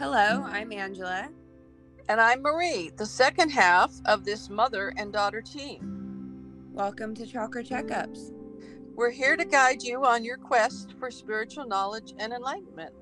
Hello, I'm Angela. And I'm Marie, the second half of this mother and daughter team. Welcome to Chakra Checkups. We're here to guide you on your quest for spiritual knowledge and enlightenment.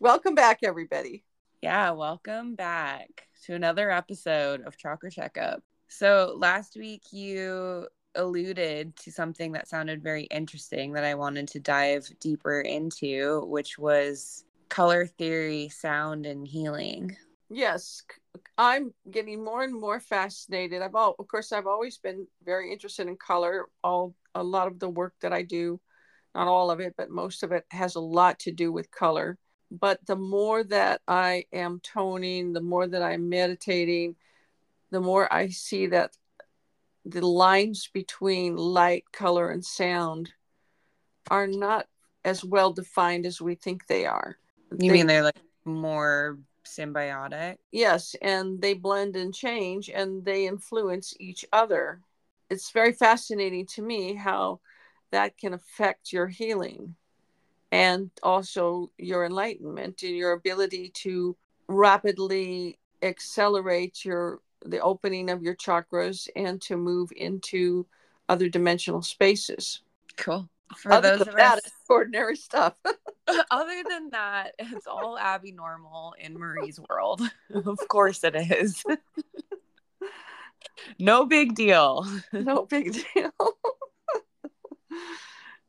Welcome back, everybody. Yeah, welcome back to another episode of Chakra Checkup. So, last week you alluded to something that sounded very interesting that I wanted to dive deeper into, which was color theory, sound, and healing. Yes, I'm getting more and more fascinated. I've all, of course, I've always been very interested in color. All a lot of the work that I do, not all of it, but most of it has a lot to do with color. But the more that I am toning, the more that I'm meditating, the more I see that the lines between light, color, and sound are not as well defined as we think they are. You they, mean they're like more symbiotic? Yes, and they blend and change and they influence each other. It's very fascinating to me how that can affect your healing and also your enlightenment and your ability to rapidly accelerate your the opening of your chakras and to move into other dimensional spaces. Cool. For other those of that, us, ordinary stuff. other than that, it's all Abby normal in Marie's world. of course it is. no big deal. No big deal.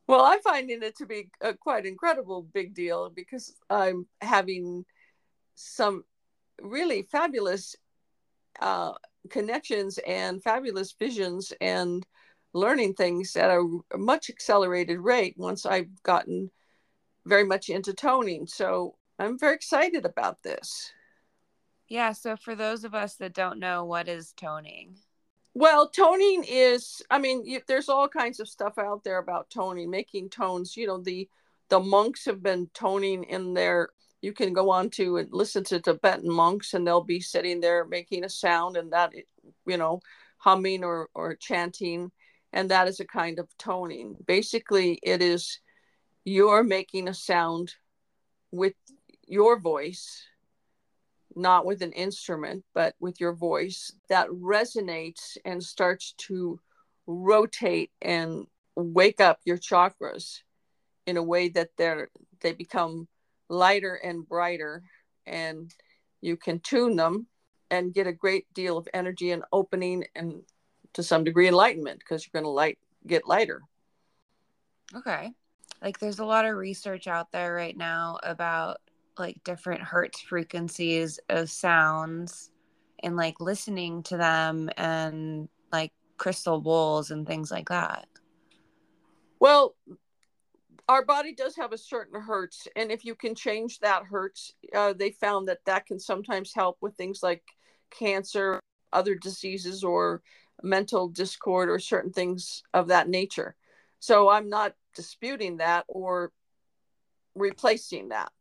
well, I'm finding it to be a quite incredible big deal because I'm having some really fabulous uh, connections and fabulous visions and learning things at a much accelerated rate once I've gotten very much into toning. So I'm very excited about this. Yeah. So for those of us that don't know, what is toning? Well, toning is, I mean, you, there's all kinds of stuff out there about toning, making tones. You know, the the monks have been toning in their you can go on to and listen to Tibetan monks and they'll be sitting there making a sound and that you know humming or or chanting and that is a kind of toning. Basically it is you're making a sound with your voice not with an instrument but with your voice that resonates and starts to rotate and wake up your chakras in a way that they're they become lighter and brighter and you can tune them and get a great deal of energy and opening and to some degree enlightenment because you're going to light get lighter. Okay. Like there's a lot of research out there right now about like different hertz frequencies of sounds and like listening to them and like crystal bowls and things like that. Well our body does have a certain hertz and if you can change that hertz uh, they found that that can sometimes help with things like cancer other diseases or mental discord or certain things of that nature. So i'm not disputing that or replacing that.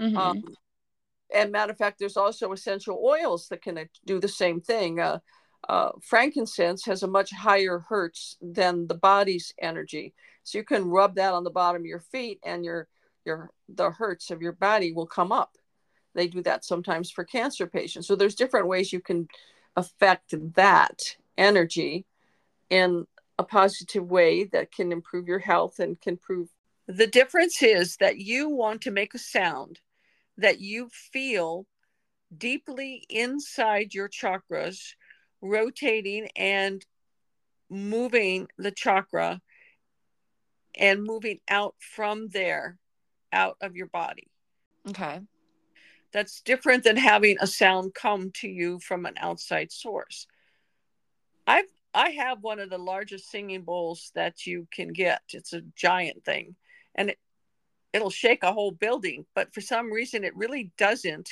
Mm-hmm. um, and matter of fact there's also essential oils that can do the same thing. Uh, uh, frankincense has a much higher hertz than the body's energy so you can rub that on the bottom of your feet and your your the hertz of your body will come up. They do that sometimes for cancer patients. So there's different ways you can affect that energy in a positive way that can improve your health and can prove the difference is that you want to make a sound that you feel deeply inside your chakras rotating and moving the chakra and moving out from there out of your body. Okay. That's different than having a sound come to you from an outside source. I've I have one of the largest singing bowls that you can get. It's a giant thing and it, it'll shake a whole building, but for some reason it really doesn't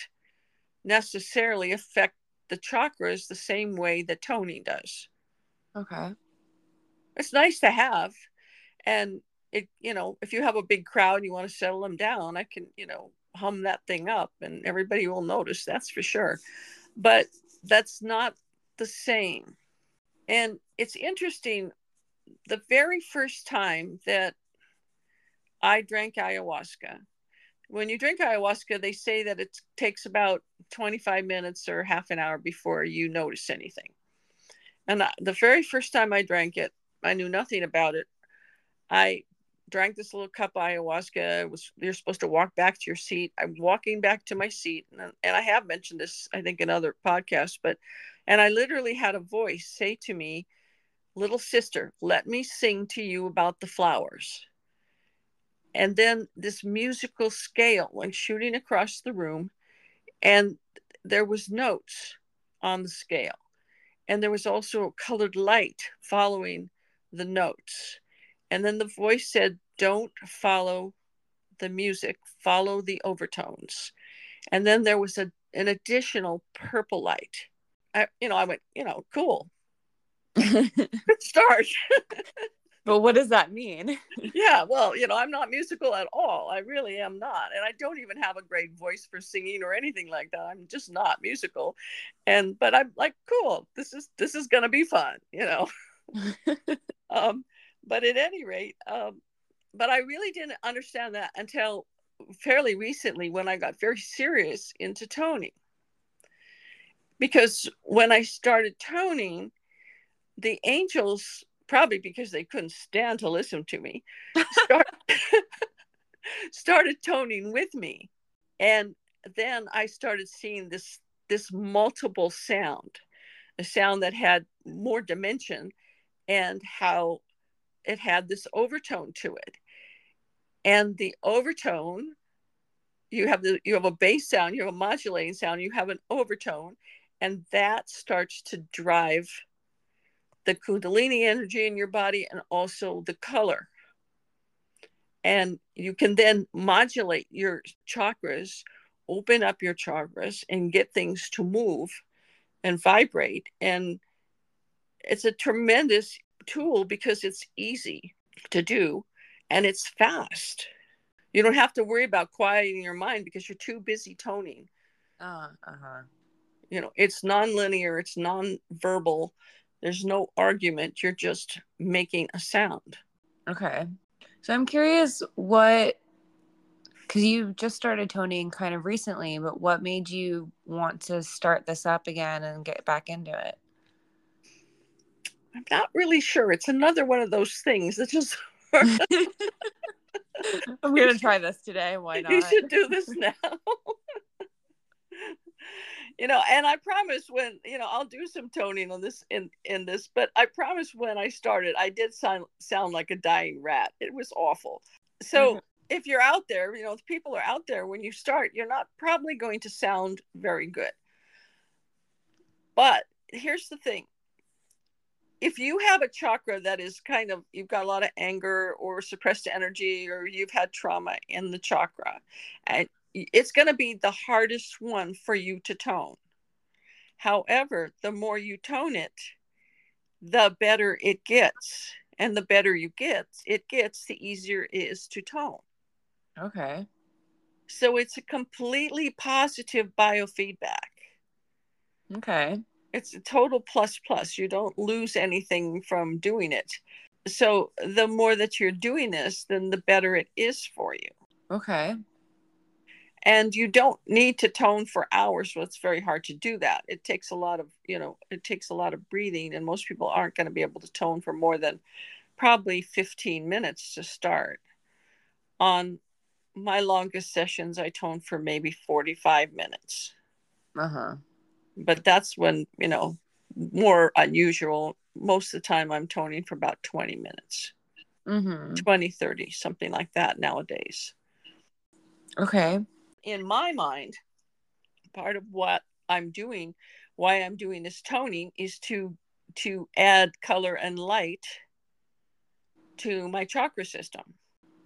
necessarily affect the chakras the same way that toning does. Okay. It's nice to have and it you know if you have a big crowd and you want to settle them down i can you know hum that thing up and everybody will notice that's for sure but that's not the same and it's interesting the very first time that I drank ayahuasca. When you drink ayahuasca, they say that it takes about 25 minutes or half an hour before you notice anything. And the very first time I drank it, I knew nothing about it. I drank this little cup of ayahuasca. was you're supposed to walk back to your seat. I'm walking back to my seat, and, and I have mentioned this, I think, in other podcasts, but and I literally had a voice say to me, "Little sister, let me sing to you about the flowers." And then this musical scale went shooting across the room, and there was notes on the scale, and there was also colored light following the notes and then the voice said, Don't follow the music, follow the overtones. And then there was a, an additional purple light. I, you know, I went, you know, cool. Good start. but what does that mean? yeah, well, you know, I'm not musical at all. I really am not. And I don't even have a great voice for singing or anything like that. I'm just not musical. And but I'm like, cool, this is this is gonna be fun, you know. um but at any rate, um, but I really didn't understand that until fairly recently when I got very serious into toning. Because when I started toning, the angels, probably because they couldn't stand to listen to me, start, started toning with me. And then I started seeing this this multiple sound, a sound that had more dimension and how it had this overtone to it and the overtone you have the you have a bass sound you have a modulating sound you have an overtone and that starts to drive the kundalini energy in your body and also the color and you can then modulate your chakras open up your chakras and get things to move and vibrate and it's a tremendous tool because it's easy to do and it's fast. You don't have to worry about quieting your mind because you're too busy toning. Uh uh-huh You know, it's non-linear, it's non-verbal. There's no argument. You're just making a sound. Okay. So I'm curious what because you just started toning kind of recently, but what made you want to start this up again and get back into it? I'm not really sure. It's another one of those things that just. I'm gonna try this today. Why not? You should do this now. you know, and I promise when you know I'll do some toning on this in in this, but I promise when I started, I did sound sound like a dying rat. It was awful. So. Mm-hmm. If you're out there, you know, if people are out there when you start, you're not probably going to sound very good. But here's the thing if you have a chakra that is kind of you've got a lot of anger or suppressed energy or you've had trauma in the chakra and it's going to be the hardest one for you to tone. However the more you tone it the better it gets. And the better you get it gets the easier it is to tone. Okay. So it's a completely positive biofeedback. Okay. It's a total plus plus. You don't lose anything from doing it. So the more that you're doing this then the better it is for you. Okay and you don't need to tone for hours well it's very hard to do that. It takes a lot of you know it takes a lot of breathing and most people aren't going to be able to tone for more than probably 15 minutes to start. On my longest sessions i tone for maybe 45 minutes. Uh-huh. But that's when you know more unusual. Most of the time i'm toning for about 20 minutes. Mm-hmm. 20 30 something like that nowadays. Okay in my mind part of what i'm doing why i'm doing this toning is to to add color and light to my chakra system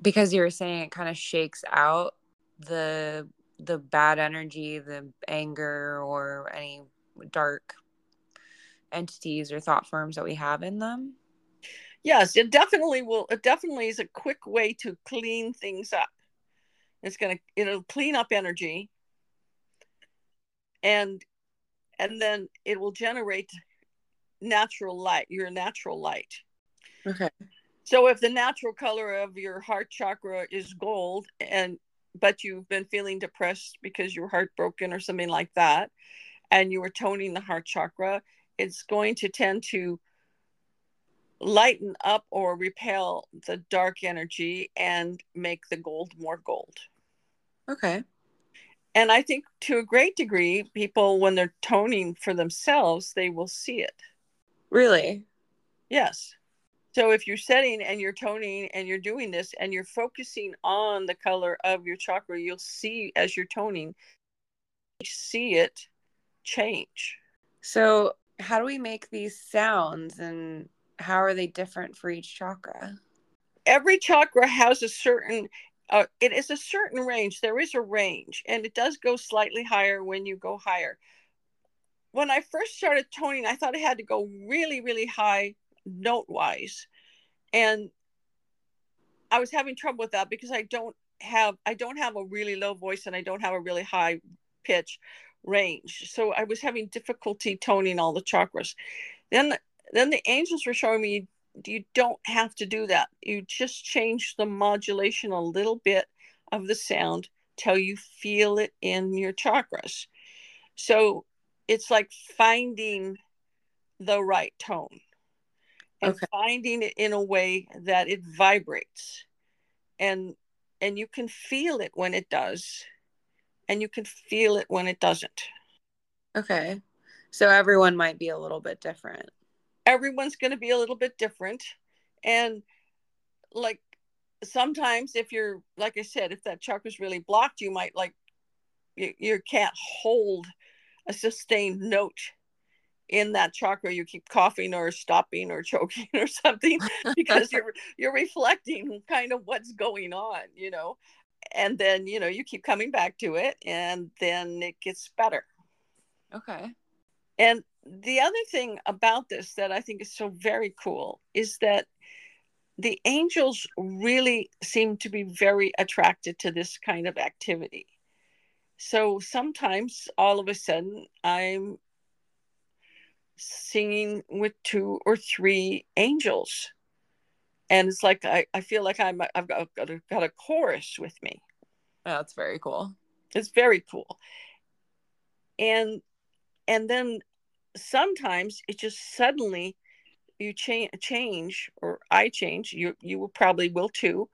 because you were saying it kind of shakes out the the bad energy, the anger, or any dark entities or thought forms that we have in them? Yes, it definitely will. It definitely is a quick way to clean things up. It's gonna it'll clean up energy, and and then it will generate natural light. Your natural light. Okay. So if the natural color of your heart chakra is gold and but you've been feeling depressed because you're heartbroken or something like that and you were toning the heart chakra, it's going to tend to lighten up or repel the dark energy and make the gold more gold. Okay. And I think to a great degree, people, when they're toning for themselves, they will see it. Really? Yes. So if you're setting and you're toning and you're doing this and you're focusing on the color of your chakra, you'll see as you're toning, you see it change. So, how do we make these sounds and how are they different for each chakra? Every chakra has a certain uh, it is a certain range. There is a range, and it does go slightly higher when you go higher. When I first started toning, I thought it had to go really, really high note wise and i was having trouble with that because i don't have i don't have a really low voice and i don't have a really high pitch range so i was having difficulty toning all the chakras then then the angels were showing me you don't have to do that. You just change the modulation a little bit of the sound till you feel it in your chakras. So it's like finding the right tone and okay. finding it in a way that it vibrates. And and you can feel it when it does and you can feel it when it doesn't. Okay. So everyone might be a little bit different everyone's going to be a little bit different. And like sometimes if you're like i said if that chakra's really blocked you might like you, you can't hold a sustained note in that chakra you keep coughing or stopping or choking or something because you're you're reflecting kind of what's going on you know? And then you know you keep coming back to it and then it gets better. Okay. And the other thing about this that i think is so very cool is that the angels really seem to be very attracted to this kind of activity. So sometimes all of a sudden i'm singing with two or three angels. And it's like i, I feel like i'm i've got, got, a, got a chorus with me. That's very cool. It's very cool. And and then sometimes it just suddenly you change change or i change you you will probably will too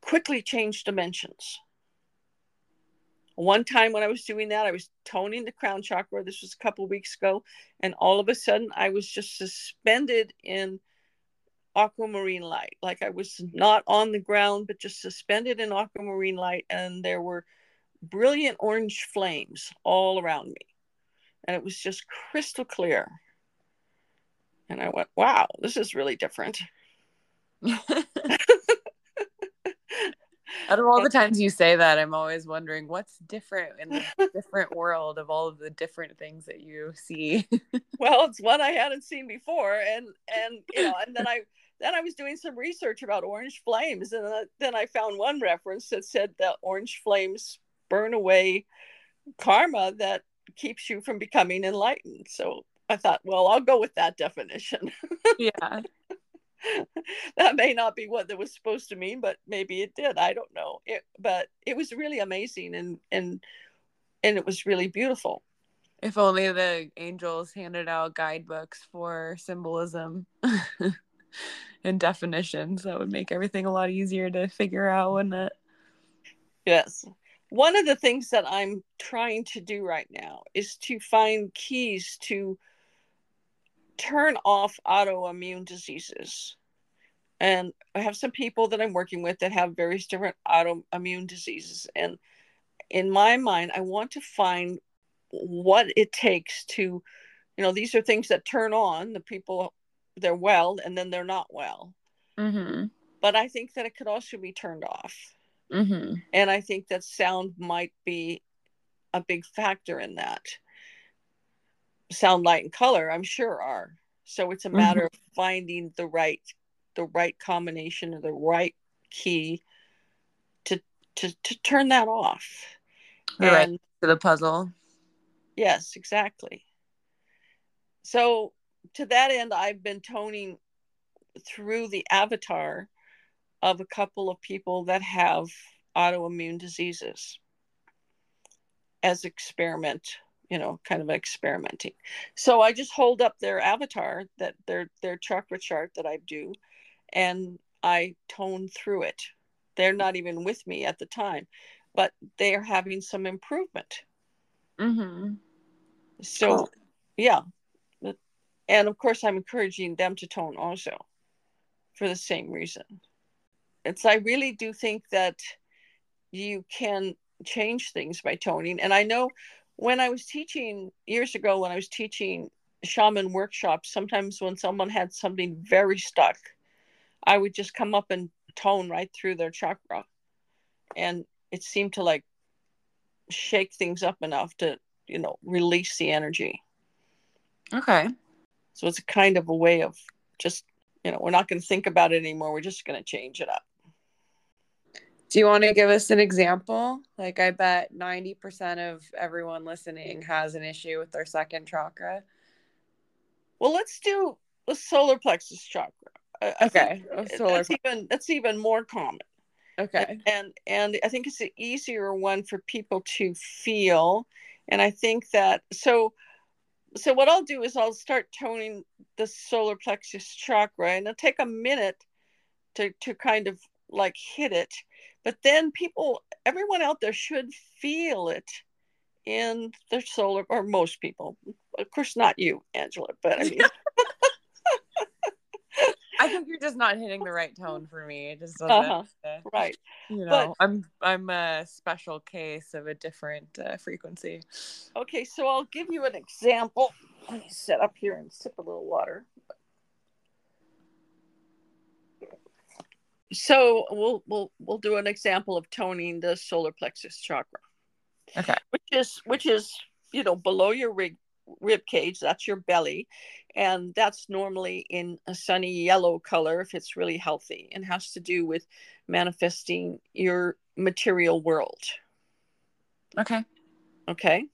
quickly change dimensions one time when I was doing that, I was toning the crown chakra. This was a couple weeks ago, and all of a sudden, I was just suspended in aquamarine light. Like I was not on the ground, but just suspended in aquamarine light, and there were brilliant orange flames all around me, and it was just crystal clear. And I went, "Wow, this is really different." Out of all the times you say that, I'm always wondering what's different in the different world of all of the different things that you see. well, it's one I hadn't seen before, and and you know, and then I then I was doing some research about orange flames, and then I found one reference that said that orange flames burn away karma that keeps you from becoming enlightened. So I thought, well, I'll go with that definition. yeah. that may not be what that was supposed to mean, but maybe it did. I don't know. It, but it was really amazing and and and it was really beautiful. If only the angels handed out guidebooks for symbolism and definitions, that would make everything a lot easier to figure out, wouldn't it? Yes. One of the things that I'm trying to do right now is to find keys to turn off autoimmune diseases. And I have some people that I'm working with that have various different autoimmune diseases. And in my mind, I want to find what it takes to, you know, these are things that turn on the people, they're well and then they're not well. Mm-hmm. But I think that it could also be turned off. Mm-hmm. And I think that sound might be a big factor in that. Sound light and color i'm sure are. So it's a matter mm-hmm. of finding the right the right combination or the right key to to to turn that off. The and, right to the puzzle. Yes exactly. So to that end i've been toning through the avatar of a couple of people that have autoimmune diseases as experiment you know kind of experimenting. So i just hold up their avatar that their their chakra chart that i do and i tone through it. They're not even with me at the time but they are having some improvement. Mm-hmm. so Cool. yeah. And of course i'm encouraging them to tone also for the same reason it's i really do think that you can change things by toning. And i know when i was teaching years ago when i was teaching shaman workshops sometimes when someone had something very stuck i would just come up and tone right through their chakra. And it seemed to like shake things up enough to you know release the energy. Okay. so it's a kind of a way of just you know we're not going to think about it anymore. We're just going to change it up Do you want to give us an example? Like, I bet 90% of everyone listening has an issue with their second chakra. well let's do the solar plexus chakra I- I Okay. a solar that's even that's even more common Okay. and and i think it's an easier one for people to feel and i think that so so what i'll do is i'll start toning the solar plexus chakra and it'll take a minute to to kind of like hit it but then people everyone out there should feel it in their solar or most people of course not you angela but i mean I think you're just not hitting the right tone for me. It just doesn't. Uh-huh. uh, right you know, But- I'm I'm a special case of a different uh, frequency. Okay, so I'll give you an example. Let me sit up here and sip a little water. So we'll we'll we'll do an example of toning the solar plexus chakra, Okay. which is which is you know below your rib rib cage. That's your belly, and that's normally in a sunny yellow color if it's really healthy, and has to do with manifesting your material world. Okay. Okay.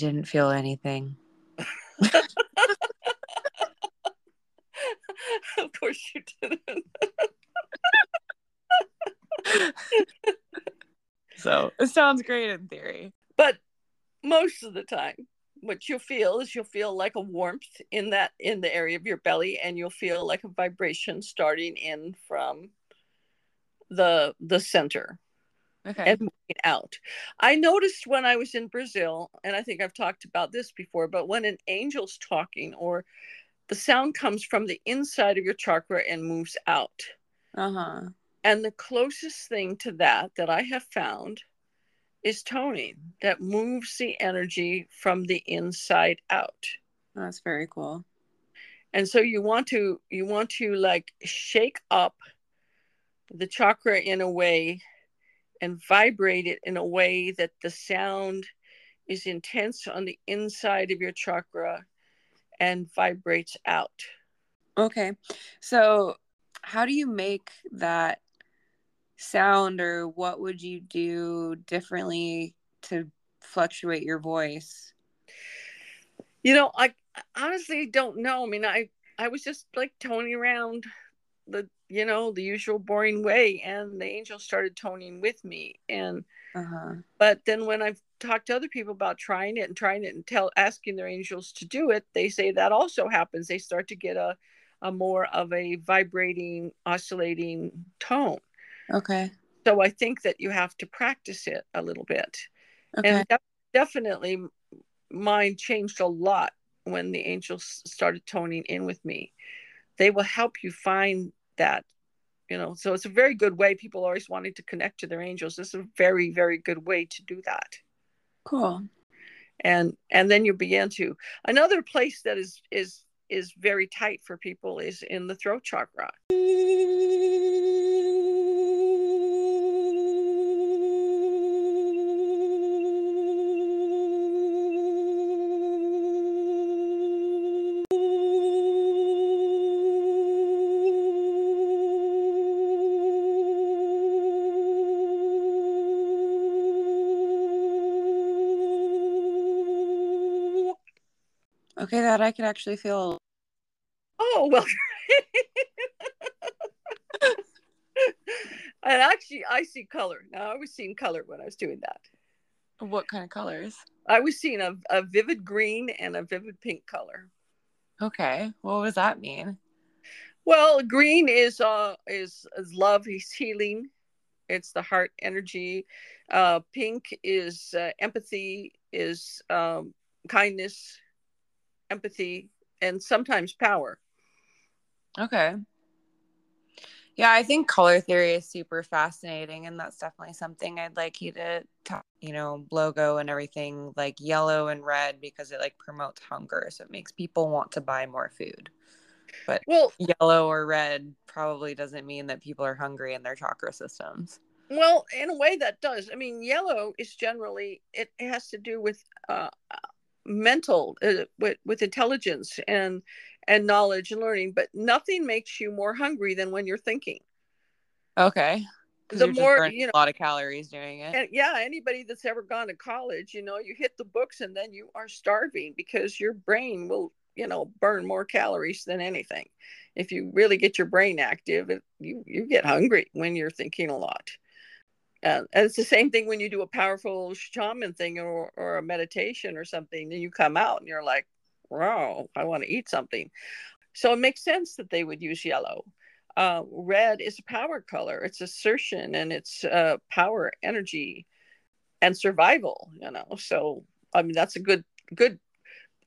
Didn't feel anything. of course you didn't. So it sounds great in theory. But most of the time, what you'll feel is you'll feel like a warmth in that in the area of your belly, and you'll feel like a vibration starting in from the the center Okay. and moving out. I noticed when I was in Brazil, and I think I've talked about this before, but when an angel's talking or the sound comes from the inside of your chakra and moves out. Uh huh. And the closest thing to that that I have found is toning that moves the energy from the inside out. That's very cool. And so you want to you want to like shake up the chakra in a way and vibrate it in a way that the sound is intense on the inside of your chakra and vibrates out. Okay. So, how do you make that sound, or what would you do differently to fluctuate your voice? You know, I honestly don't know. I mean, I I was just like toning around the you know the usual boring way, and the angel started toning with me. And Uh huh. but then when I've talked to other people about trying it and trying it and tell asking their angels to do it, they say that also happens. They start to get a a more of a vibrating, oscillating tone. Okay. So I think that you have to practice it a little bit. Okay. and def- definitely mine changed a lot when the angels started toning in with me they will help you find that you know so it's a very good way. People always wanting to connect to their angels. This is a very very good way to do that. Cool. and and then you begin to another place that is is is very tight for people is in the throat chakra I could actually feel. Oh well. and actually, I see color now. I was seeing color when I was doing that. What kind of colors? I was seeing a, a vivid green and a vivid pink color. Okay, what does that mean? Well, green is uh is, is love. He's healing. It's the heart energy. Uh, pink is uh, empathy. Is um, kindness empathy, and sometimes power. Okay. Yeah, I think color theory is super fascinating, and that's definitely something I'd like you to talk. You know, logo and everything like yellow and red because it like promotes hunger, so it makes people want to buy more food. But well, yellow or red probably doesn't mean that people are hungry in their chakra systems. Well, in a way, that does. I mean, yellow is generally it has to do with uh, mental uh, with, with intelligence and and knowledge and learning but nothing makes you more hungry than when you're thinking. Okay. The more you know a lot of calories doing it. And yeah anybody that's ever gone to college you know you hit the books and then you are starving because your brain will you know burn more calories than anything. If you really get your brain active it, you you get hungry when you're thinking a lot and, and it's the same thing when you do a powerful shaman thing or, or a meditation or something, and you come out and you're like, wow, I want to eat something. So it makes sense that they would use yellow. Uh, red is a power color, it's assertion and it's uh, power, energy, and survival, you know. So, I mean, that's a good, good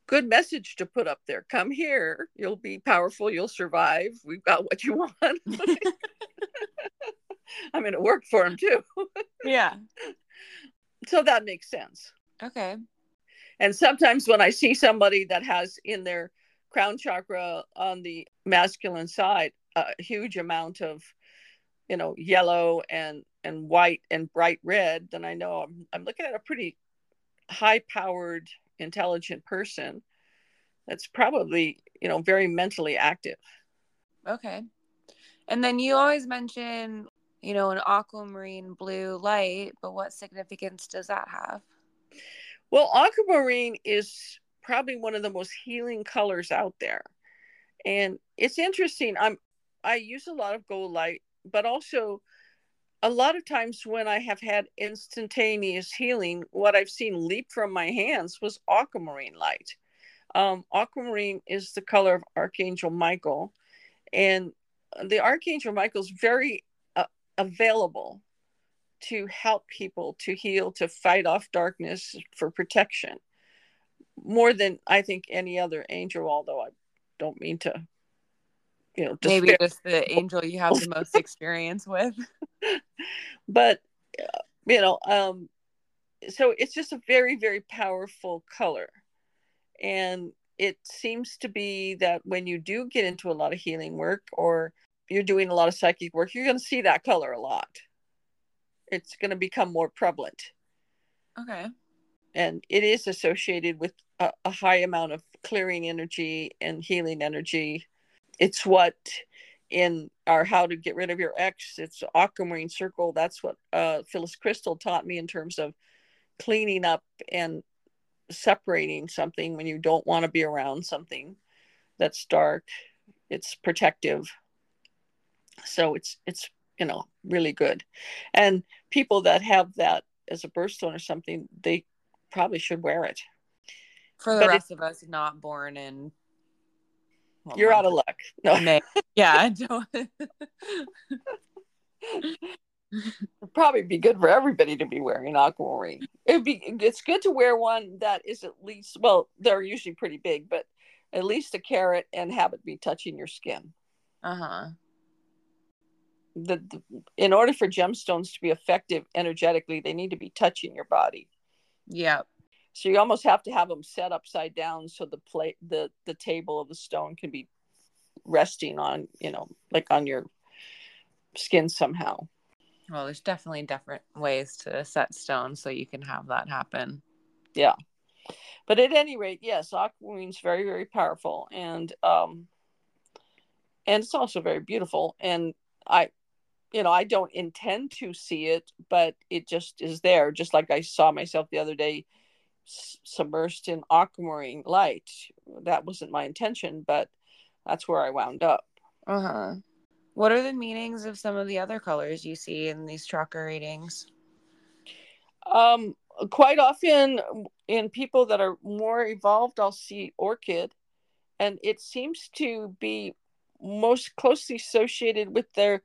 good message to put up there. Come here, you'll be powerful, you'll survive. We've got what you want. I mean, it worked for him too. yeah. So that makes sense. Okay. And sometimes when I see somebody that has in their crown chakra on the masculine side a huge amount of, you know, yellow and and white and bright red, then I know I'm I'm looking at a pretty high powered, intelligent person that's probably, you know, very mentally active. Okay. And then you always mention you know, an aquamarine blue light, but what significance does that have? Well, aquamarine is probably one of the most healing colors out there. And it's interesting. I'm I use a lot of gold light, but also a lot of times when I have had instantaneous healing, what I've seen leap from my hands was aquamarine light. Um, aquamarine is the color of Archangel Michael, and the Archangel Michael is very available to help people to heal, to fight off darkness for protection more than I think any other angel, although I don't mean to, you know, maybe just the angel you have the most experience with. but, uh, you know, um, so it's just a very, very powerful color. And it seems to be that when you do get into a lot of healing work or you're doing a lot of psychic work, you're going to see that color a lot. It's going to become more prevalent. Okay. And it is associated with a, a high amount of clearing energy and healing energy. It's what in our how to get rid of your ex, it's aquamarine circle. That's what uh, Phyllis Krystal taught me in terms of cleaning up and separating something when you don't want to be around something that's dark. It's protective so it's it's you know really good. And people that have that as a birthstone or something they probably should wear it. For the but rest of us not born in you're out of luck. No. May. yeah It'd probably be good for everybody to be wearing aquamarine. It'd be it's good to wear one that is at least well, they're usually pretty big, but at least a carat and have it be touching your skin. Uh-huh the, the, in order for gemstones to be effective energetically they need to be touching your body yeah So you almost have to have them set upside down so the plate the the table of the stone can be resting on, you know, like on your skin somehow. Well, there's definitely different ways to set stone so you can have that happen. Yeah. But at any rate, yes, aquamarine very, very powerful and um and it's also very beautiful. And I you know, I don't intend to see it, but it just is there. Just like I saw myself the other day submersed in aquamarine light. That wasn't my intention, but that's where I wound up. Uh huh. What are the meanings of some of the other colors you see in these chakra readings? Um, quite often in people that are more evolved, I'll see orchid, and it seems to be most closely associated with their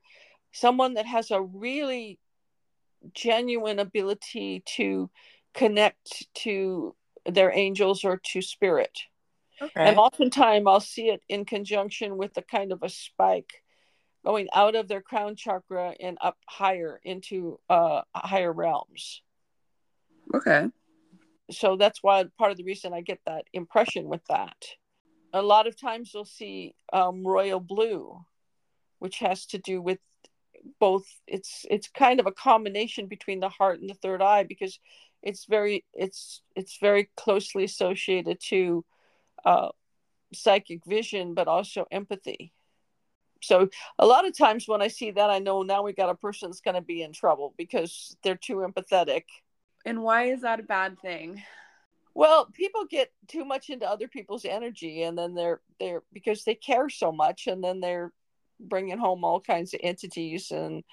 someone that has a really genuine ability to connect to their angels or to spirit. Okay. And oftentimes I'll see it in conjunction with a kind of a spike going out of their crown chakra and up higher into uh, higher realms. Okay. So that's why part of the reason I get that impression with that. A lot of times you'll see um, royal blue, which has to do with both. It's it's kind of a combination between the heart and the third eye because it's very it's it's very closely associated to uh, psychic vision, but also empathy. So a lot of times when I see that, I know now we got a person that's going to be in trouble because they're too empathetic. And why is that a bad thing? Well, people get too much into other people's energy, and then they're they're because they care so much, and then they're bringing home all kinds of entities, and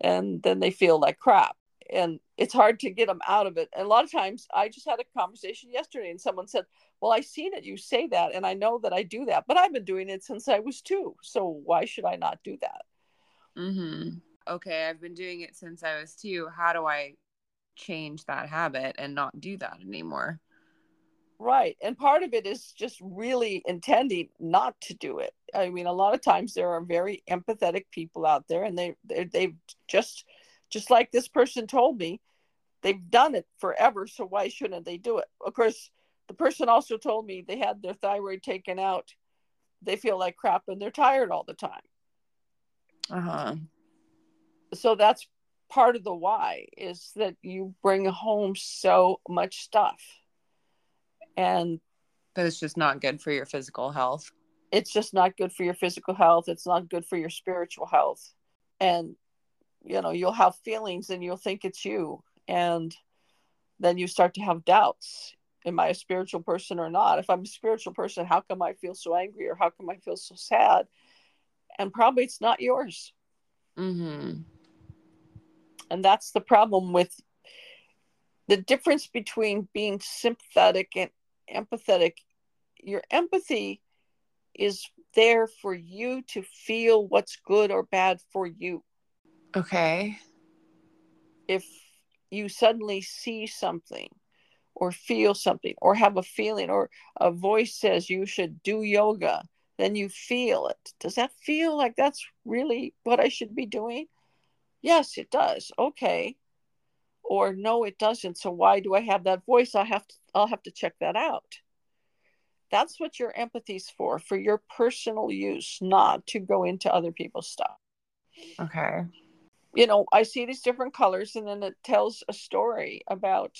and then they feel like crap and it's hard to get them out of it. And a lot of times, I just had a conversation yesterday, and someone said, "Well, I see that you say that, and I know that I do that, but I've been doing it since I was two. So why should I not do that?" Mm-hmm. Okay, I've been doing it since I was two. How do I change that habit and not do that anymore? Right, and part of it is just really intending not to do it. I mean, a lot of times there are very empathetic people out there, and they, they they've just just like this person told me, they've done it forever. So why shouldn't they do it? Of course, the person also told me they had their thyroid taken out. They feel like crap and they're tired all the time. Uh huh. So that's part of the why is that you bring home so much stuff. And but it's just not good for your physical health. It's just not good for your physical health. It's not good for your spiritual health. And you know you'll have feelings and you'll think it's you and then you start to have doubts am i a spiritual person or not if i'm a spiritual person how come i feel so angry or how come i feel so sad and probably it's not yours mm-hmm. and that's the problem with the difference between being sympathetic and empathetic your empathy is there for you to feel what's good or bad for you Okay. If you suddenly see something or feel something or have a feeling or a voice says you should do yoga, then you feel it. Does that feel like that's really what I should be doing? Yes, it does. Okay. Or no, it doesn't. So why do I have that voice? I have to I'll have to check that out. That's what your empathy's for, for your personal use, not to go into other people's stuff. Okay you know, I see these different colors and then it tells a story about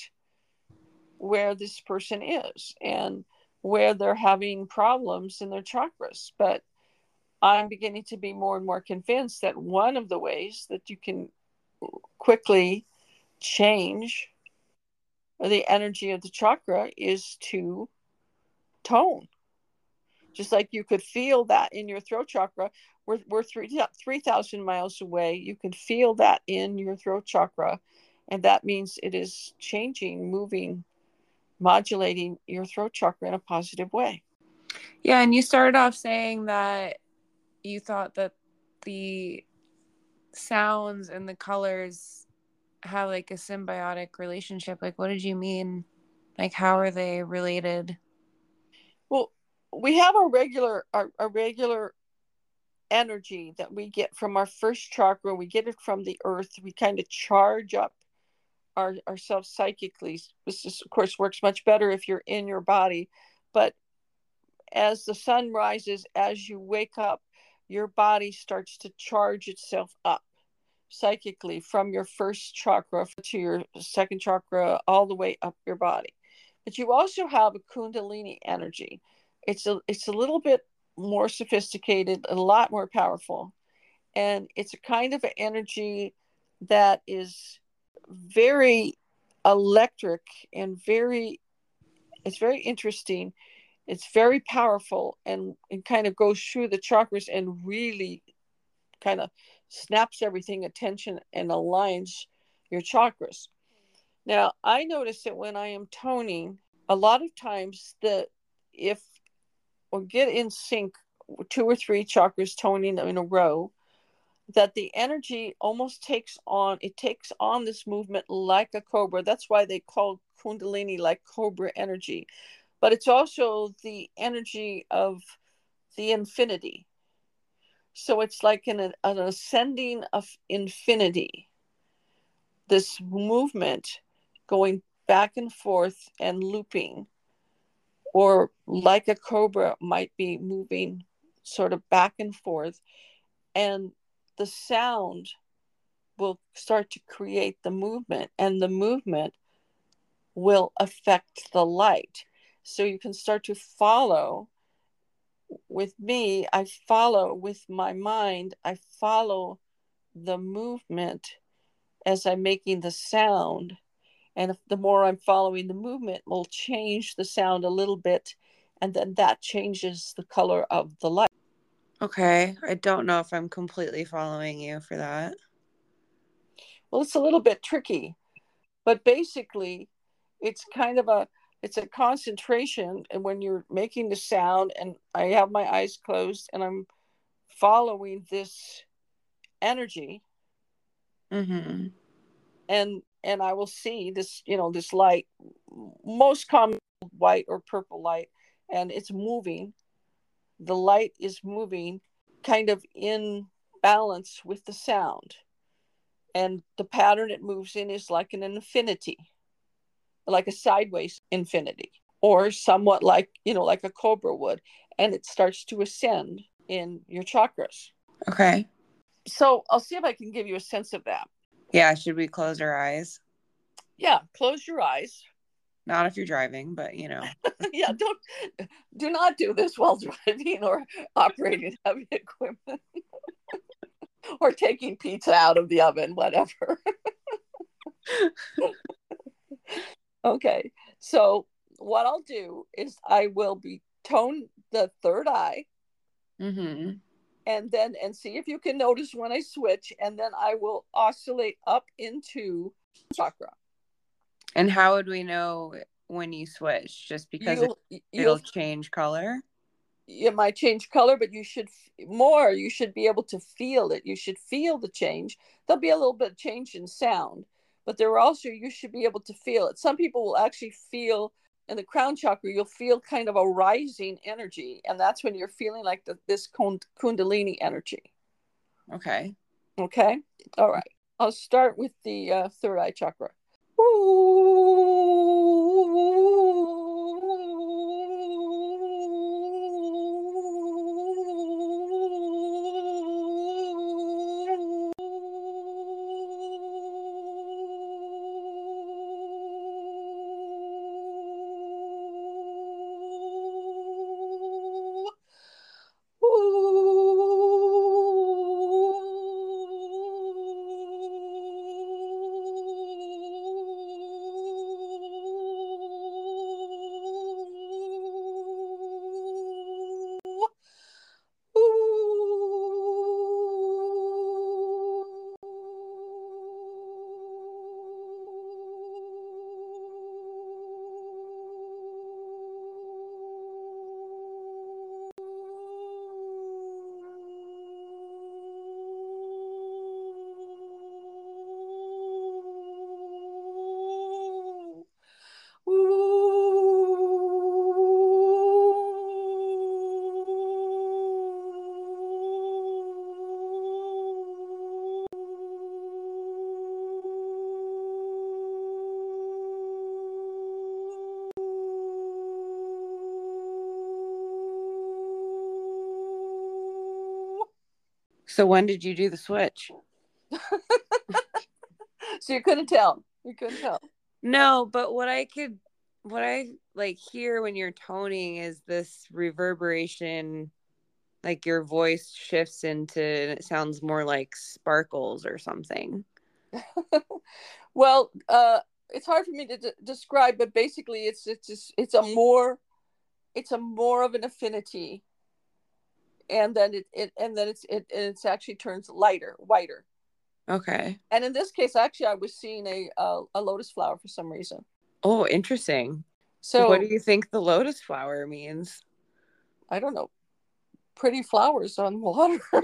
where this person is and where they're having problems in their chakras. But I'm beginning to be more and more convinced that one of the ways that you can quickly change or the energy of the chakra is to tone. Just like you could feel that in your throat chakra we're, we're 3,000 miles away. You can feel that in your throat chakra. And that means it is changing, moving, modulating your throat chakra in a positive way. Yeah. And you started off saying that you thought that the sounds and the colors have like a symbiotic relationship. Like, what did you mean? Like, how are they related? Well, we have a regular, a regular energy that we get from our first chakra, we get it from the earth. We kind of charge up our, ourselves psychically. This, is, of course, works much better if you're in your body. But as the sun rises, as you wake up, your body starts to charge itself up psychically from your first chakra to your second chakra, all the way up your body. But you also have a Kundalini energy. It's a, it's a little bit more sophisticated, a lot more powerful. And it's a kind of energy that is very electric and very it's very interesting it's very powerful and it kind of goes through the chakras and really kind of snaps everything attention and aligns your chakras. Now i notice that when i am toning a lot of times that if or get in sync two or three chakras toning in a row that the energy almost takes on it takes on this movement like a cobra. That's why they call kundalini like cobra energy. But it's also the energy of the infinity so it's like an, an ascending of infinity. This movement going back and forth and looping or like a cobra might be moving sort of back and forth and the sound will start to create the movement and the movement will affect the light. So you can start to follow with me i follow with my mind i follow the movement as i'm making the sound and if the more i'm following the movement will change the sound a little bit and then that changes the color of the light Okay. I don't know if I'm completely following you for that. Well, it's a little bit tricky, but basically, it's kind of a it's a concentration and when you're making the sound and I have my eyes closed and I'm following this energy Mm-hmm. and and I will see this, you know, this light, most common white or purple light, and it's moving the light is moving kind of in balance with the sound. And the pattern it moves in is like an infinity, like a sideways infinity, or somewhat like, you know, like a cobra would. And it starts to ascend in your chakras. Okay. So I'll see if I can give you a sense of that. Yeah. Should we close our eyes? Yeah. Close your eyes. Not if you're driving, but you know. yeah, don't do not do this while driving or operating heavy equipment or taking pizza out of the oven, whatever. Okay, so what I'll do is I will be tone the third eye. Mm-hmm. And then and see if you can notice when I switch, and then I will oscillate up into chakra. And how would we know when you switch? Just because You'll- it, it'll change color? it might change color, but you should f- more. You should be able to feel it. You should feel the change. There'll be a little bit of change in sound, but there are also you should be able to feel it. Some people will actually feel in the crown chakra. You'll feel kind of a rising energy, and that's when you're feeling like the, this kundalini energy. Okay. Okay, all right. I'll start with the uh, third eye chakra. So when did you do the switch? so you couldn't tell. You couldn't tell. No, but what I could what I like hear when you're toning is this reverberation like your voice shifts into and it sounds more like sparkles or something. well, uh it's hard for me to d- describe but basically it's it's just, it's a more it's a more of an infinity and then it, it and then it's it it's actually turns lighter whiter. Okay. And in this case actually i was seeing a a, a lotus flower for some reason. Oh interesting. So what do you think the lotus flower means? I don't know. Pretty flowers on water.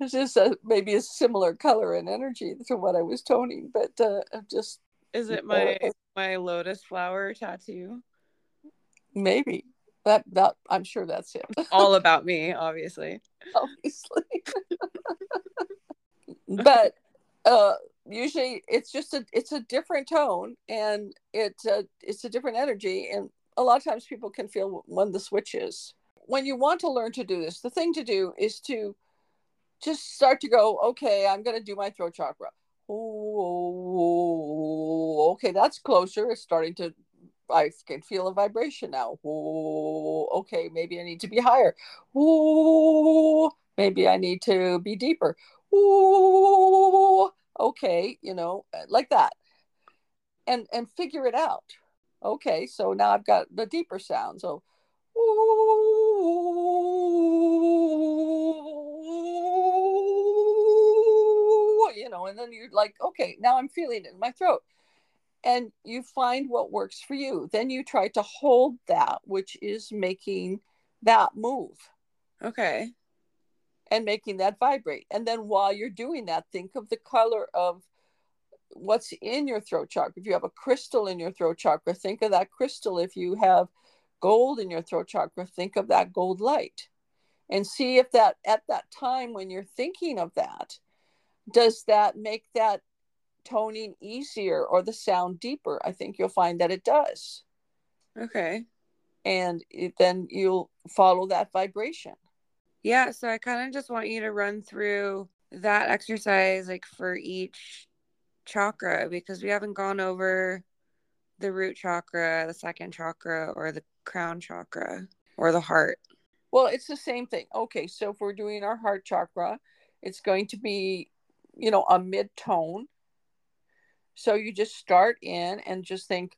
It's just a, maybe a similar color and energy to what I was toning, but uh, just is it my uh, my lotus flower tattoo? Maybe that that I'm sure that's it. All about me, obviously. Obviously, but uh, usually it's just a it's a different tone and it's a it's a different energy, and a lot of times people can feel when the switch is. When you want to learn to do this, the thing to do is to just start to go, okay, I'm going to do my throat chakra. Oh, okay, that's closer. It's starting to, I can feel a vibration now. Oh, okay, maybe I need to be higher. Oh, maybe I need to be deeper. Oh, okay, you know, uh, like that. And and figure it out. Okay, so now I've got the deeper sound. So, you and then you're like, okay, now I'm feeling it in my throat. And you find what works for you. Then you try to hold that, which is making that move. Okay. And making that vibrate. And then while you're doing that, think of the color of what's in your throat chakra. If you have a crystal in your throat chakra, think of that crystal. If you have gold in your throat chakra, think of that gold light. And see if that at that time when you're thinking of that, does that make that toning easier or the sound deeper? I think you'll find that it does. Okay. And it, then you'll follow that vibration. Yeah. So I kind of just want you to run through that exercise like for each chakra because we haven't gone over the root chakra, the second chakra, or the crown chakra, or the heart. Well, it's the same thing. Okay, so if we're doing our heart chakra, it's going to be you know, a mid tone. So you just start in and just think,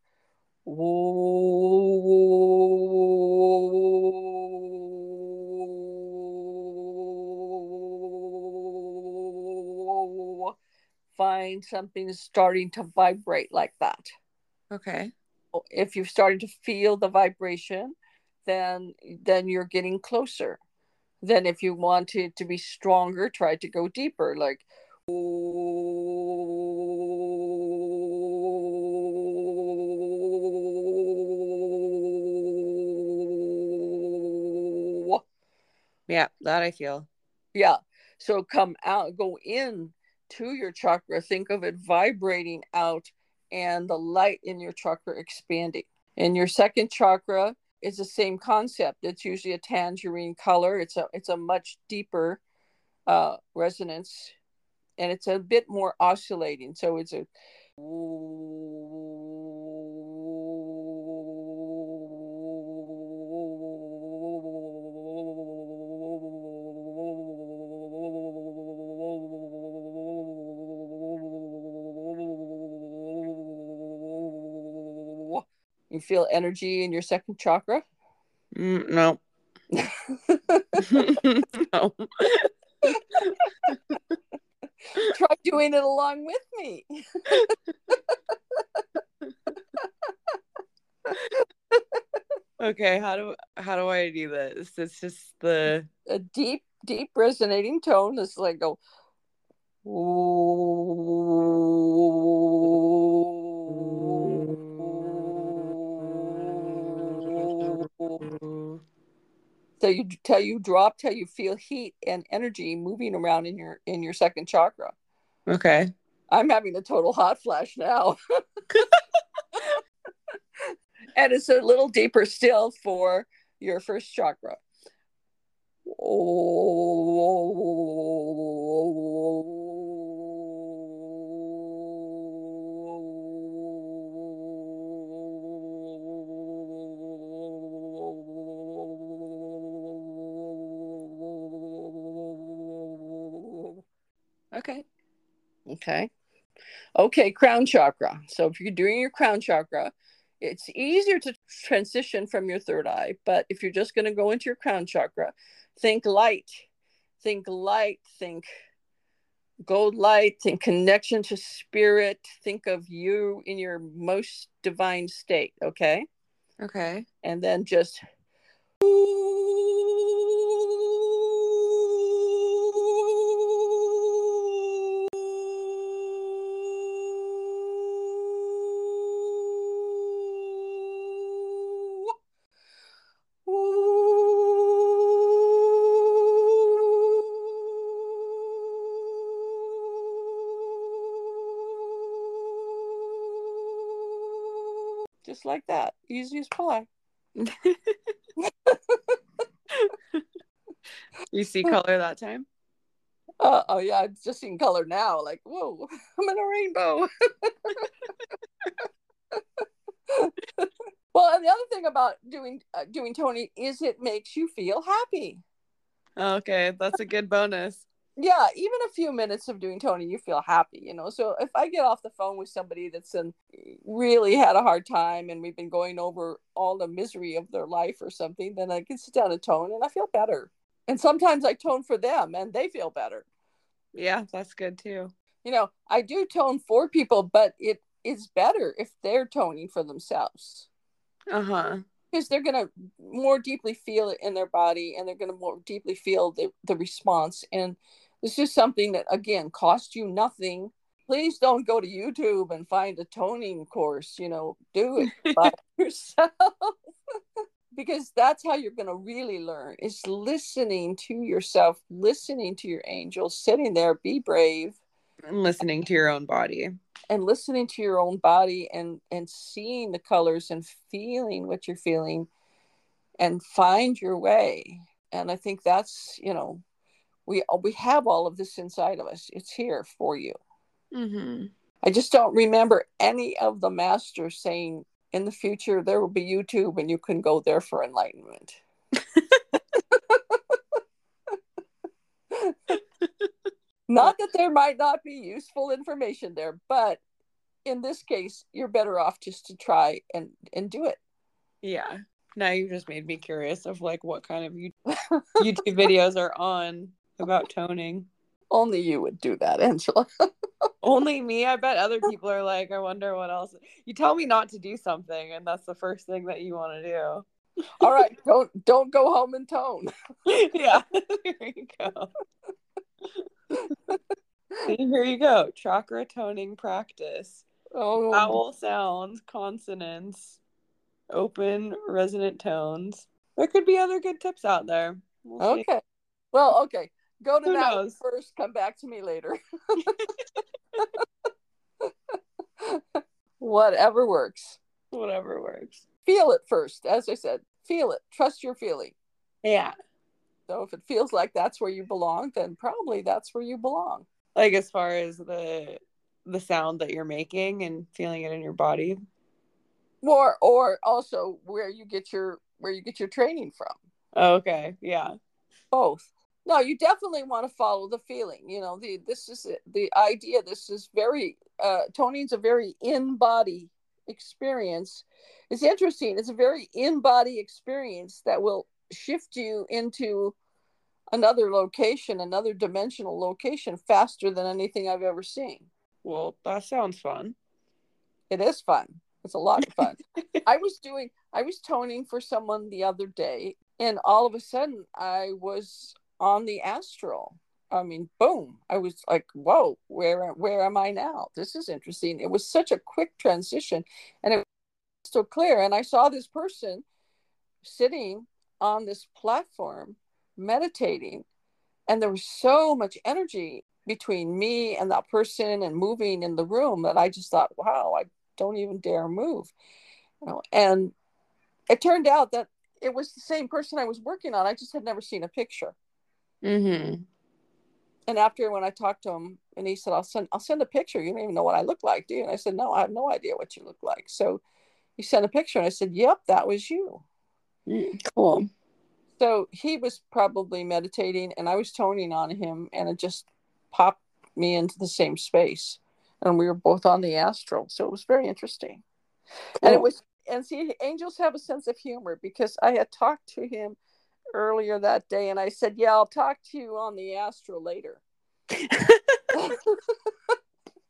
find something starting to vibrate like that. Okay. If you're starting to feel the vibration, then then you're getting closer. Then if you want it to be stronger, try to go deeper. Like yeah, that I feel. Yeah. So come out, go in to your chakra, think of it vibrating out and the light in your chakra expanding. And your second chakra, is the same concept. It's usually a tangerine color. It's a it's a much deeper uh, resonance and it's a bit more oscillating. So it's a You feel energy in your second chakra? Mm, no. no. Try doing it along with me. okay, how do how do I do this? It's just the a deep, deep resonating tone. It's like go. So you till you drop till you feel heat and energy moving around in your in your second chakra. Okay. I'm having a total hot flash now. and it's a little deeper still for your first chakra. Okay. Okay. Okay, crown chakra. So if you're doing your crown chakra, it's easier to transition from your third eye. But if you're just going to go into your crown chakra, think light, think light, think gold light, think connection to spirit, think of you in your most divine state. Okay. Okay. And then just. Just like that. Easy as pie. you see color that time? Uh, oh yeah, I've just seen color now. Like, whoa, I'm in a rainbow. well, and the other thing about doing uh, doing toning is it makes you feel happy. Okay, that's a good bonus. Yeah, even a few minutes of doing toning you feel happy, you know. So if I get off the phone with somebody that's in, really had a hard time and we've been going over all the misery of their life or something, then I can sit down and tone and I feel better. And sometimes I tone for them and they feel better. Yeah, that's good too. You know, I do tone for people, but it is better if they're toning for themselves. Uh huh. Because they're going to more deeply feel it in their body and they're going to more deeply feel the, the response. And this is something that, again, costs you nothing. Please don't go to YouTube and find a toning course. You know, do it by yourself. because that's how you're going to really learn is listening to yourself listening to your angels sitting there be brave and listening to your own body and listening to your own body and and seeing the colors and feeling what you're feeling and find your way and i think that's you know we we have all of this inside of us it's here for you mm-hmm. i just don't remember any of the masters saying in the future there will be YouTube and you can go there for enlightenment. not that there might not be useful information there, but in this case, you're better off just to try and and do it. Yeah. Now you just made me curious of like what kind of YouTube videos are on about toning. Only you would do that, Angela. Only me. I bet other people are like, I wonder what else. You tell me not to do something, and that's the first thing that you want to do. All right, don't don't go home and tone. yeah, here you go. here you go. Chakra toning practice. Oh, vowel sounds, consonants, open resonant tones. There could be other good tips out there. We'll okay. See. Well, okay. Go to Who that knows? first. Come back to me later. Whatever works. Whatever works. Feel it first. As I said, feel it. Trust your feeling. Yeah. So if it feels like that's where you belong, then probably that's where you belong. Like as far as the the sound that you're making and feeling it in your body. Or or also where you get your where you get your training from. Oh, okay. Yeah. Both no you definitely want to follow the feeling you know the this is the idea this is very uh toning's a very in body experience. It's interesting it's a very in body experience that will shift you into another location another dimensional location faster than anything i've ever seen. Well that sounds fun. It is fun. It's a lot of fun. I was doing i was toning for someone the other day and all of a sudden i was on the astral. I mean, boom! I was like, "Whoa, where where am I now? This is interesting." It was such a quick transition, and it was so clear. And I saw this person sitting on this platform meditating, and there was so much energy between me and that person and moving in the room that I just thought, "Wow, I don't even dare move." You know, and it turned out that it was the same person I was working on. I just had never seen a picture. Mm-hmm. And after when I talked to him, and he said, "I'll send I'll send a picture. You don't even know what I look like, do you?" And I said, "No, I have no idea what you look like." So he sent a picture, and I said, "Yep, that was you." Mm, cool. So he was probably meditating, and I was toning on him, and it just popped me into the same space, and we were both on the astral. So it was very interesting, cool. and it was. And see, angels have a sense of humor because I had talked to him earlier that day, and I said, "Yeah, I'll talk to you on the astral later."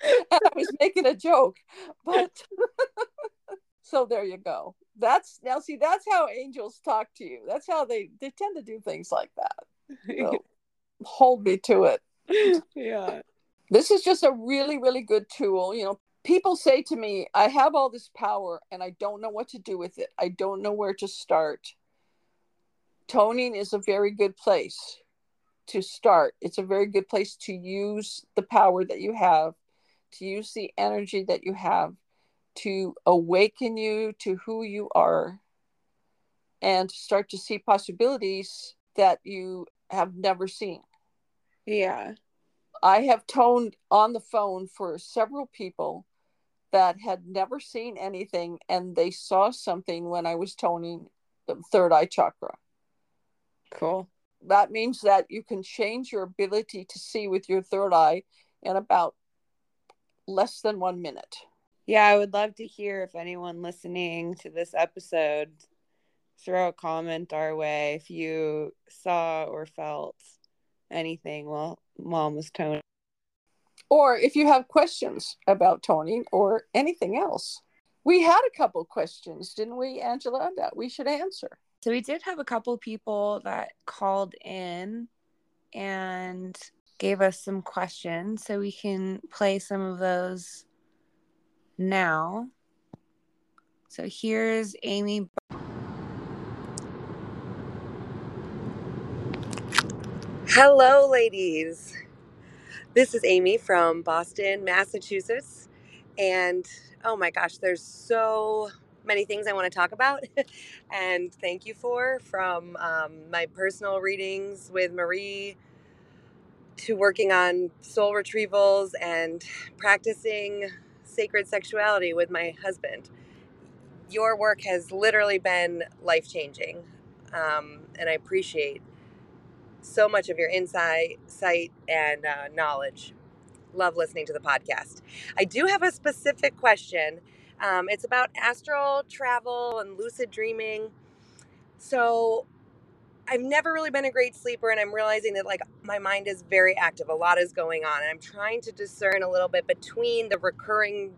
I was making a joke, but so there you go. That's now see that's how angels talk to you. That's how they they tend to do things like that. So, hold me to it. Yeah. This is just a really really good tool, you know. People say to me, I have all this power and I don't know what to do with it. I don't know where to start. Toning is a very good place to start. It's a very good place to use the power that you have, to use the energy that you have, to awaken you to who you are, and start to see possibilities that you have never seen. Yeah. I have toned on the phone for several people that had never seen anything and they saw something when I was toning the third eye chakra. Cool that means that you can change your ability to see with your third eye in about less than one minute. Yeah, I would love to hear if anyone listening to this episode throw a comment our way if you saw or felt anything while mom was toning. Or if you have questions about toning or anything else. We had a couple questions, didn't we, Angela, that we should answer. So we did have a couple people that called in and gave us some questions. So we can play some of those now. So here's Amy. Hello, ladies. This is Amy from Boston, Massachusetts. And oh my gosh, there's so many things I want to talk about and thank you for from um, my personal readings with Marie to working on soul retrievals and practicing sacred sexuality with my husband. Your work has literally been life changing, um, and I appreciate so much of your insight, sight, and uh, knowledge. Love listening to the podcast. I do have a specific question um, it's about astral travel and lucid dreaming. So I've never really been a great sleeper, and I'm realizing that like my mind is very active. A lot is going on, and I'm trying to discern a little bit between the recurring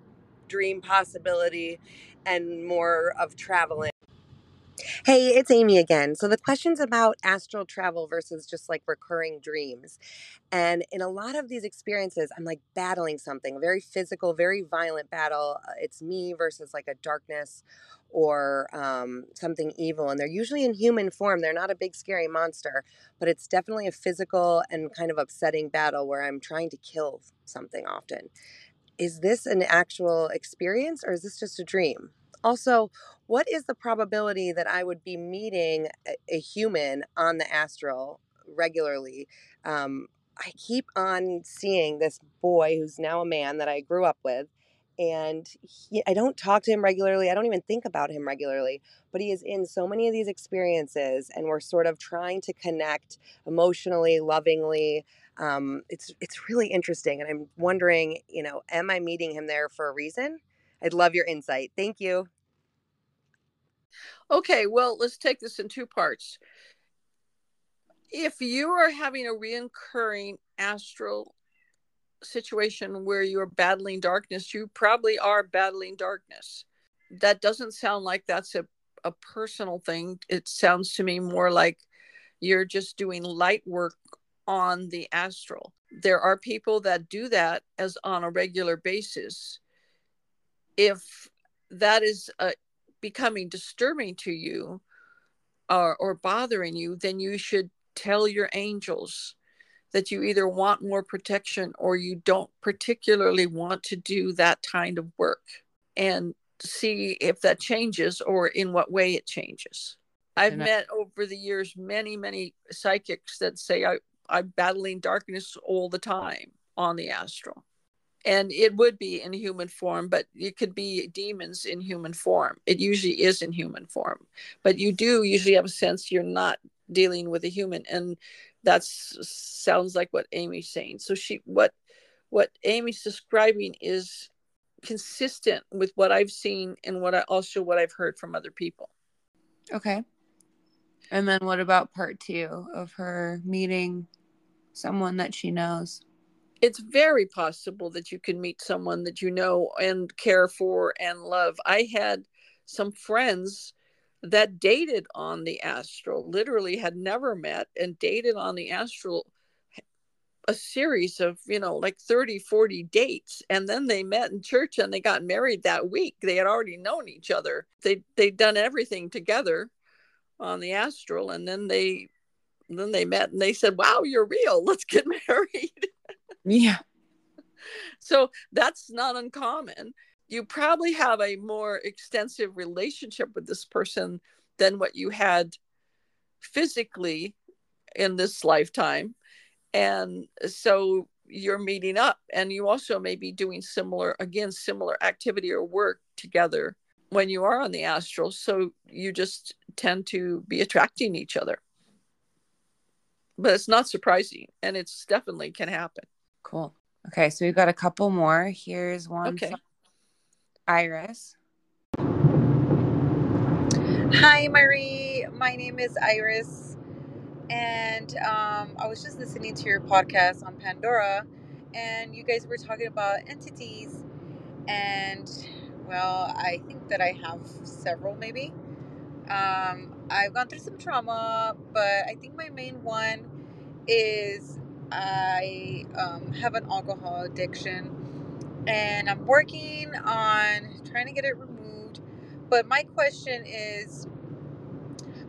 dream possibility and more of traveling. Hey, it's Amy again. So the question's about astral travel versus just like recurring dreams. And in a lot of these experiences, I'm like battling something, very physical, very violent battle. Uh, it's me versus like a darkness or um, something evil. And they're usually in human form. They're not a big, scary monster, but it's definitely a physical and kind of upsetting battle where I'm trying to kill something often. Is this an actual experience or is this just a dream? Also, what is the probability that I would be meeting a, a human on the astral regularly? Um, I keep on seeing this boy who's now a man that I grew up with, and he, I don't talk to him regularly. I don't even think about him regularly, but he is in so many of these experiences, and we're sort of trying to connect emotionally, lovingly. Um, it's it's really interesting, and I'm wondering, you know, am I meeting him there for a reason? I'd love your insight. Thank you. Okay, well, let's take this in two parts. If you are having a reoccurring astral situation where you're battling darkness, you probably are battling darkness. That doesn't sound like that's a, a personal thing. It sounds to me more like you're just doing light work on the astral. There are people that do that as on a regular basis. If that is a, becoming disturbing to you or, or bothering you, then you should tell your angels that you either want more protection or you don't particularly want to do that kind of work and see if that changes or in what way it changes. I've met over the years many, many psychics that say I, I'm battling darkness all the time on the astral. And it would be in human form, but it could be demons in human form. It usually is in human form. But you do usually have a sense you're not dealing with a human. And that sounds like what Amy's saying. So she what what Amy's describing is consistent with what I've seen and what I also what I've heard from other people. Okay. And then what about part two of her meeting someone that she knows? It's very possible that you can meet someone that you know and care for and love. I had some friends that dated on the astral, literally had never met and dated on the astral a series of you know like 30 40 dates. And then they met in church and they got married that week. They had already known each other. They they'd done everything together on the astral and then they then they met and they said wow you're real. Let's get married yeah. So that's not uncommon. You probably have a more extensive relationship with this person than what you had physically in this lifetime. And so you're meeting up and you also may be doing similar again similar activity or work together when you are on the astral. So you just tend to be attracting each other. But it's not surprising and it's definitely can happen cool. Okay so we've got a couple more. Here's one okay. iris. Hi marie. My name is iris. And um, I was just listening to your podcast on Pandora, and you guys were talking about entities, and well, I think that I have several maybe. Um, I've gone through some trauma, but I think my main one is I um, have an alcohol addiction, and I'm working on trying to get it removed. But my question is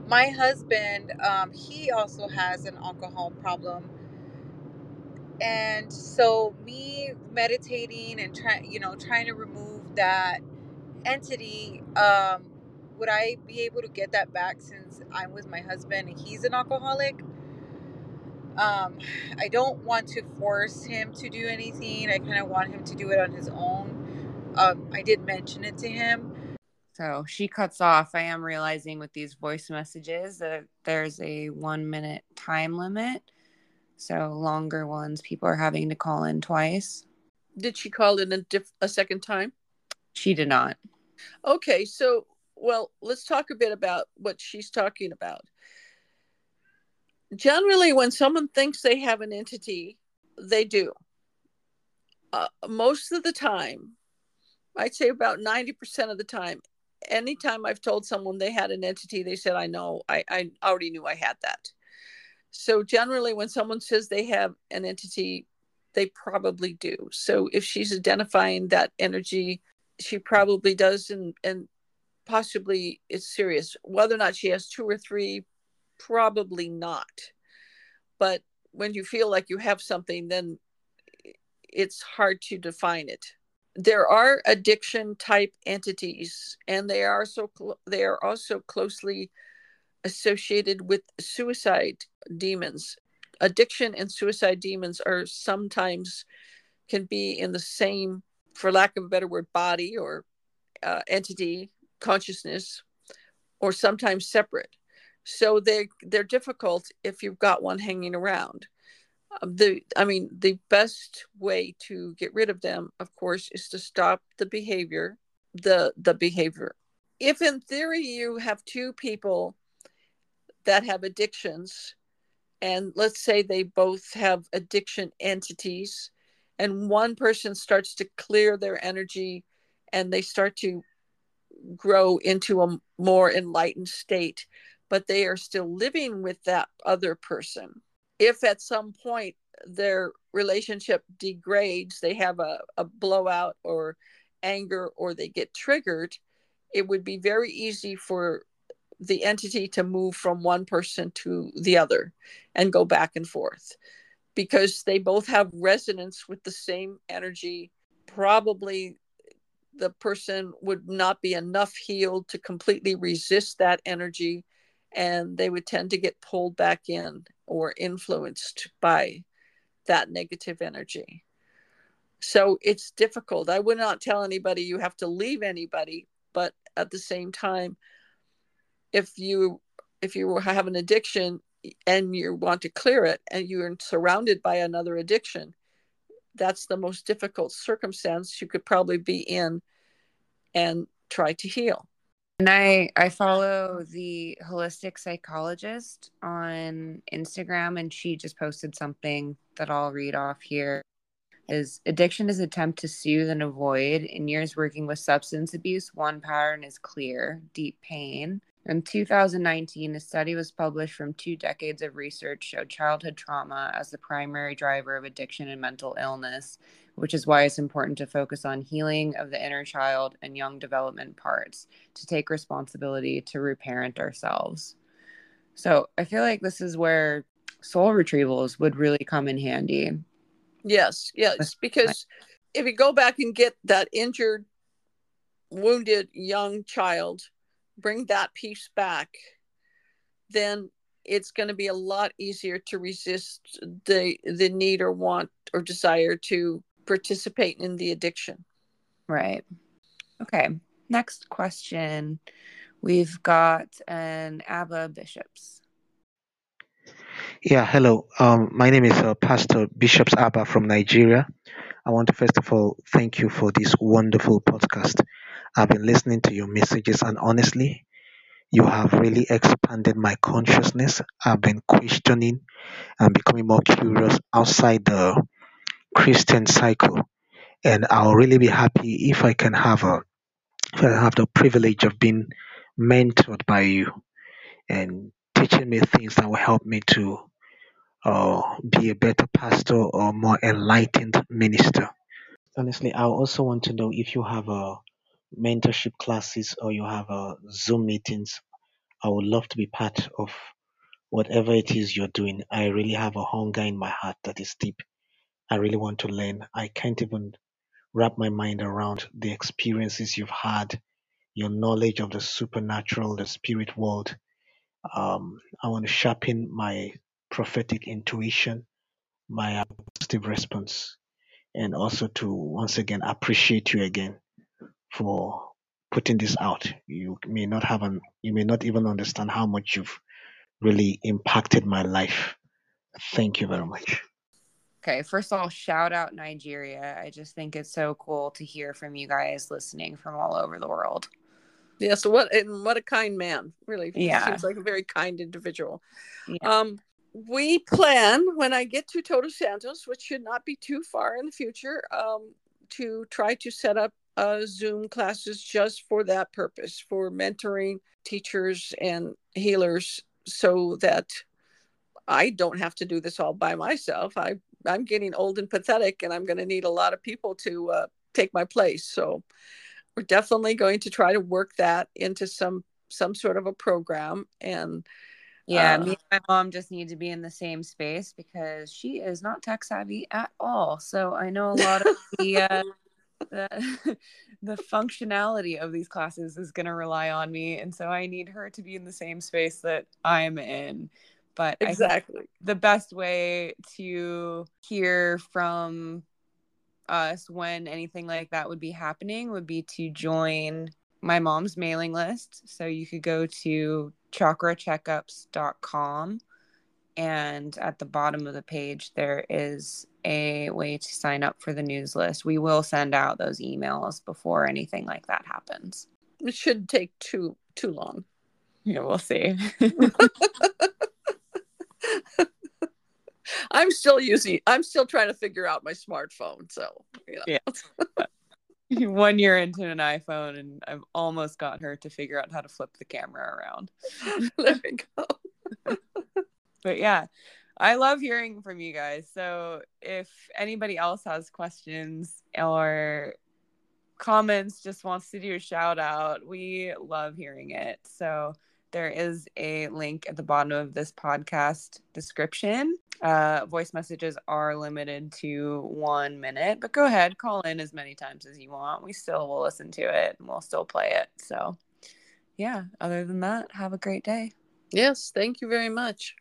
my husband um, he also has an alcohol problem and so me meditating and trying you know trying to remove that entity um, would i be able to get that back since i'm with my husband and he's an alcoholic um, i don't want to force him to do anything i kind of want him to do it on his own um, i did mention it to him so she cuts off. I am realizing with these voice messages that there's a one minute time limit. So longer ones, people are having to call in twice. Did she call in a, diff- a second time? She did not. Okay, so well, let's talk a bit about what she's talking about. Generally, when someone thinks they have an entity, they do. Uh, most of the time, I'd say about 90% of the time, anytime I've told someone they had an entity, they said, I know, I, I already knew I had that. So generally, when someone says they have an entity, they probably do. So if she's identifying that energy, she probably does, and, and possibly it's serious. Whether or not she has two or three, probably not. But when you feel like you have something, then it's hard to define it. There are addiction type entities and they are so cl- they are also closely associated with suicide demons. Addiction and suicide demons are sometimes can be in the same for lack of a better word body or uh, entity consciousness or sometimes separate so they they're difficult if you've got one hanging around. Um, the i mean the best way to get rid of them of course is to stop the behavior the the behavior. If in theory you have two people that have addictions and let's say they both have addiction entities and one person starts to clear their energy and they start to grow into a more enlightened state but they are still living with that other person if at some point their relationship degrades, they have a, a blowout or anger or they get triggered, it would be very easy for the entity to move from one person to the other and go back and forth because they both have resonance with the same energy. Probably the person would not be enough healed to completely resist that energy and they would tend to get pulled back in or influenced by that negative energy. So it's difficult. I would not tell anybody you have to leave anybody, but at the same time, if you if you have an addiction and you want to clear it and you're surrounded by another addiction, that's the most difficult circumstance you could probably be in and try to heal. And I I follow the holistic psychologist on Instagram and she just posted something that I'll read off here. Is addiction is attempt to soothe and avoid. In years working with substance abuse, one pattern is clear, deep pain. In 2019, a study was published from two decades of research showed childhood trauma as the primary driver of addiction and mental illness, which is why it's important to focus on healing of the inner child and young development parts to take responsibility to reparent ourselves. So I feel like this is where soul retrievals would really come in handy. Yes, yes, because if you go back and get that injured, wounded young child bring that piece back, then it's going to be a lot easier to resist the the need or want or desire to participate in the addiction. Right. Okay. Next question. We've got an Abba Bishops. Yeah, hello. Um, my name is uh, Pastor Bishops Abba from Nigeria. I want to first of all thank you for this wonderful podcast. I've been listening to your messages, and honestly, you have really expanded my consciousness. I've been questioning and becoming more curious outside the Christian cycle. And I'll really be happy if I can have a if I have the privilege of being mentored by you and teaching me things that will help me to uh, be a better pastor or more enlightened minister. Honestly, I also want to know if you have a mentorship classes or you have a Zoom meetings. I would love to be part of whatever it is you're doing. I really have a hunger in my heart that is deep. I really want to learn. I can't even wrap my mind around the experiences you've had, your knowledge of the supernatural, the spirit world. Um, I want to sharpen my prophetic intuition, my positive response, and also to once again appreciate you again for putting this out. You may not have an, you may not even understand how much you've really impacted my life. Thank you very much. Okay, first of all, shout out Nigeria. I just think it's so cool to hear from you guys listening from all over the world. Yeah, so what and what a kind man. Really yeah. seems like a very kind individual. Yeah. Um we plan when I get to Todos Santos, which should not be too far in the future, um, to try to set up uh, Zoom classes just for that purpose, for mentoring teachers and healers, so that I don't have to do this all by myself. I I'm getting old and pathetic, and I'm going to need a lot of people to uh, take my place. So we're definitely going to try to work that into some some sort of a program and yeah, uh, me and my mom just need to be in the same space because she is not tech savvy at all. So I know a lot of the uh, the, the functionality of these classes is going to rely on me and so i need her to be in the same space that i'm in. But exactly. the best way to hear from us when anything like that would be happening would be to join my mom's mailing list. So you could go to chakracheckups.com and at the bottom of the page there is a way to sign up for the news list. We will send out those emails before anything like that happens. It should take too too long. Yeah, we'll see. I'm still using I'm still trying to figure out my smartphone. So you know. yeah. One year into an iPhone and I've almost got her to figure out how to flip the camera around. there we go. but yeah, I love hearing from you guys. So if anybody else has questions or comments, just wants to do a shout out, we love hearing it. So there is a link at the bottom of this podcast description. Uh, voice messages are limited to one minute, but go ahead, call in as many times as you want. We still will listen to it and we'll still play it. So, yeah, other than that, have a great day. Yes, thank you very much.